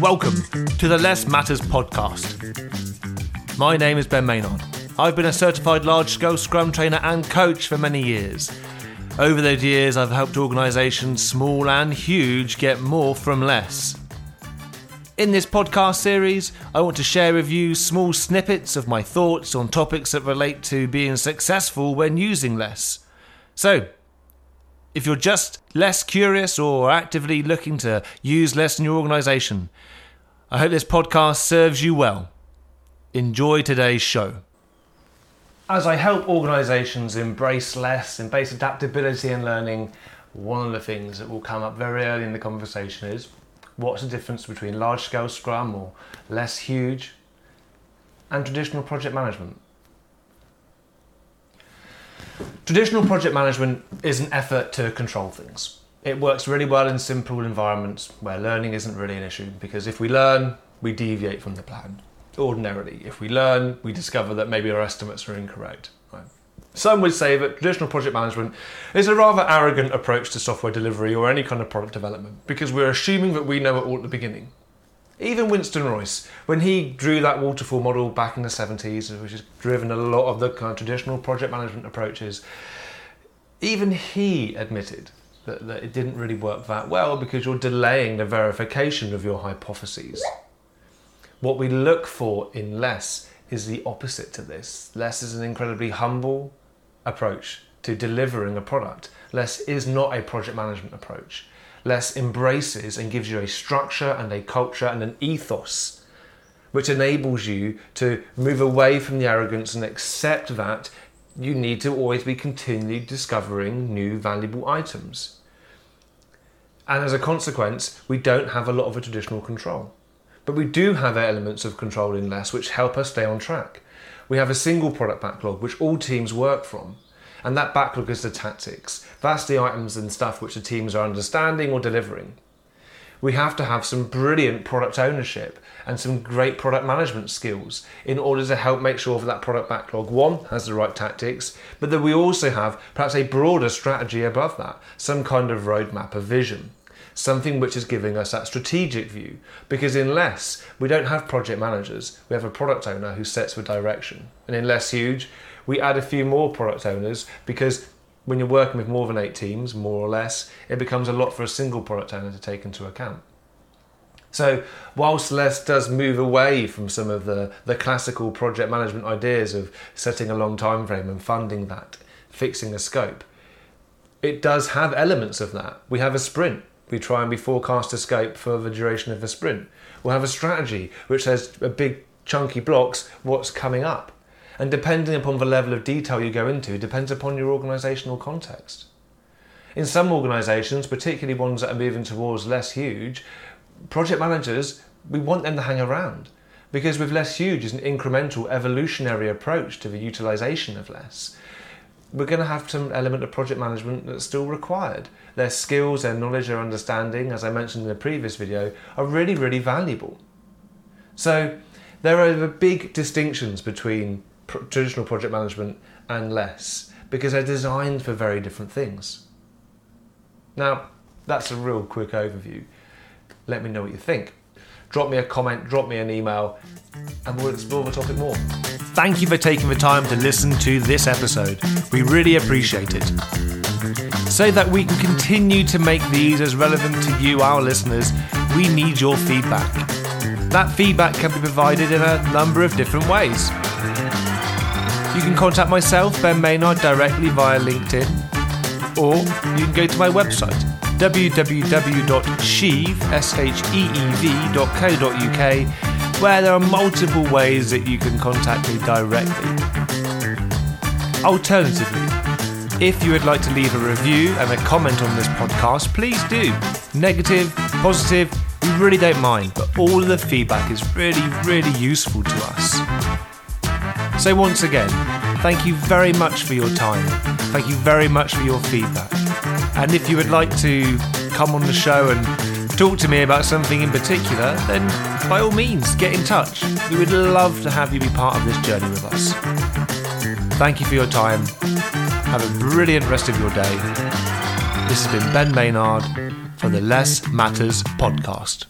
Welcome to the Less Matters podcast. My name is Ben Maynard. I've been a certified large scale Scrum trainer and coach for many years. Over those years, I've helped organisations, small and huge, get more from less. In this podcast series, I want to share with you small snippets of my thoughts on topics that relate to being successful when using less. So, if you're just less curious or actively looking to use less in your organisation, I hope this podcast serves you well. Enjoy today's show. As I help organisations embrace less, embrace adaptability and learning, one of the things that will come up very early in the conversation is what's the difference between large scale Scrum or less huge and traditional project management? Traditional project management is an effort to control things. It works really well in simple environments where learning isn't really an issue because if we learn, we deviate from the plan. Ordinarily, if we learn, we discover that maybe our estimates are incorrect. Right? Some would say that traditional project management is a rather arrogant approach to software delivery or any kind of product development because we're assuming that we know it all at the beginning. Even Winston Royce, when he drew that waterfall model back in the 70s, which has driven a lot of the kind of traditional project management approaches, even he admitted that, that it didn't really work that well because you're delaying the verification of your hypotheses. What we look for in less is the opposite to this. Less is an incredibly humble approach to delivering a product. Less is not a project management approach. Less embraces and gives you a structure and a culture and an ethos which enables you to move away from the arrogance and accept that you need to always be continually discovering new valuable items. And as a consequence, we don't have a lot of a traditional control. But we do have elements of control in less which help us stay on track. We have a single product backlog which all teams work from. And that backlog is the tactics. That's the items and stuff which the teams are understanding or delivering. We have to have some brilliant product ownership and some great product management skills in order to help make sure that that product backlog, one, has the right tactics, but that we also have perhaps a broader strategy above that, some kind of roadmap, a vision something which is giving us that strategic view. Because in less, we don't have project managers, we have a product owner who sets the direction. And in less huge, we add a few more product owners because when you're working with more than eight teams, more or less, it becomes a lot for a single product owner to take into account. So, whilst less does move away from some of the, the classical project management ideas of setting a long time frame and funding that, fixing a scope, it does have elements of that. We have a sprint. We try and be forecast escape for the duration of the sprint. We'll have a strategy which says a big chunky blocks what's coming up. And depending upon the level of detail you go into, depends upon your organisational context. In some organisations, particularly ones that are moving towards less huge, project managers, we want them to hang around because with less huge is an incremental evolutionary approach to the utilisation of less. We're going to have some element of project management that's still required. Their skills, their knowledge, their understanding, as I mentioned in the previous video, are really, really valuable. So there are big distinctions between traditional project management and less because they're designed for very different things. Now, that's a real quick overview. Let me know what you think. Drop me a comment, drop me an email, and we'll explore the topic more. Thank you for taking the time to listen to this episode. We really appreciate it. So that we can continue to make these as relevant to you, our listeners, we need your feedback. That feedback can be provided in a number of different ways. You can contact myself, Ben Maynard, directly via LinkedIn, or you can go to my website, www.sheev.co.uk, where there are multiple ways that you can contact me directly. Alternatively, if you would like to leave a review and a comment on this podcast, please do. Negative, positive, we really don't mind, but all the feedback is really, really useful to us. So, once again, thank you very much for your time. Thank you very much for your feedback. And if you would like to come on the show and talk to me about something in particular, then by all means, get in touch. We would love to have you be part of this journey with us. Thank you for your time. Have a brilliant rest of your day. This has been Ben Maynard for the Less Matters podcast.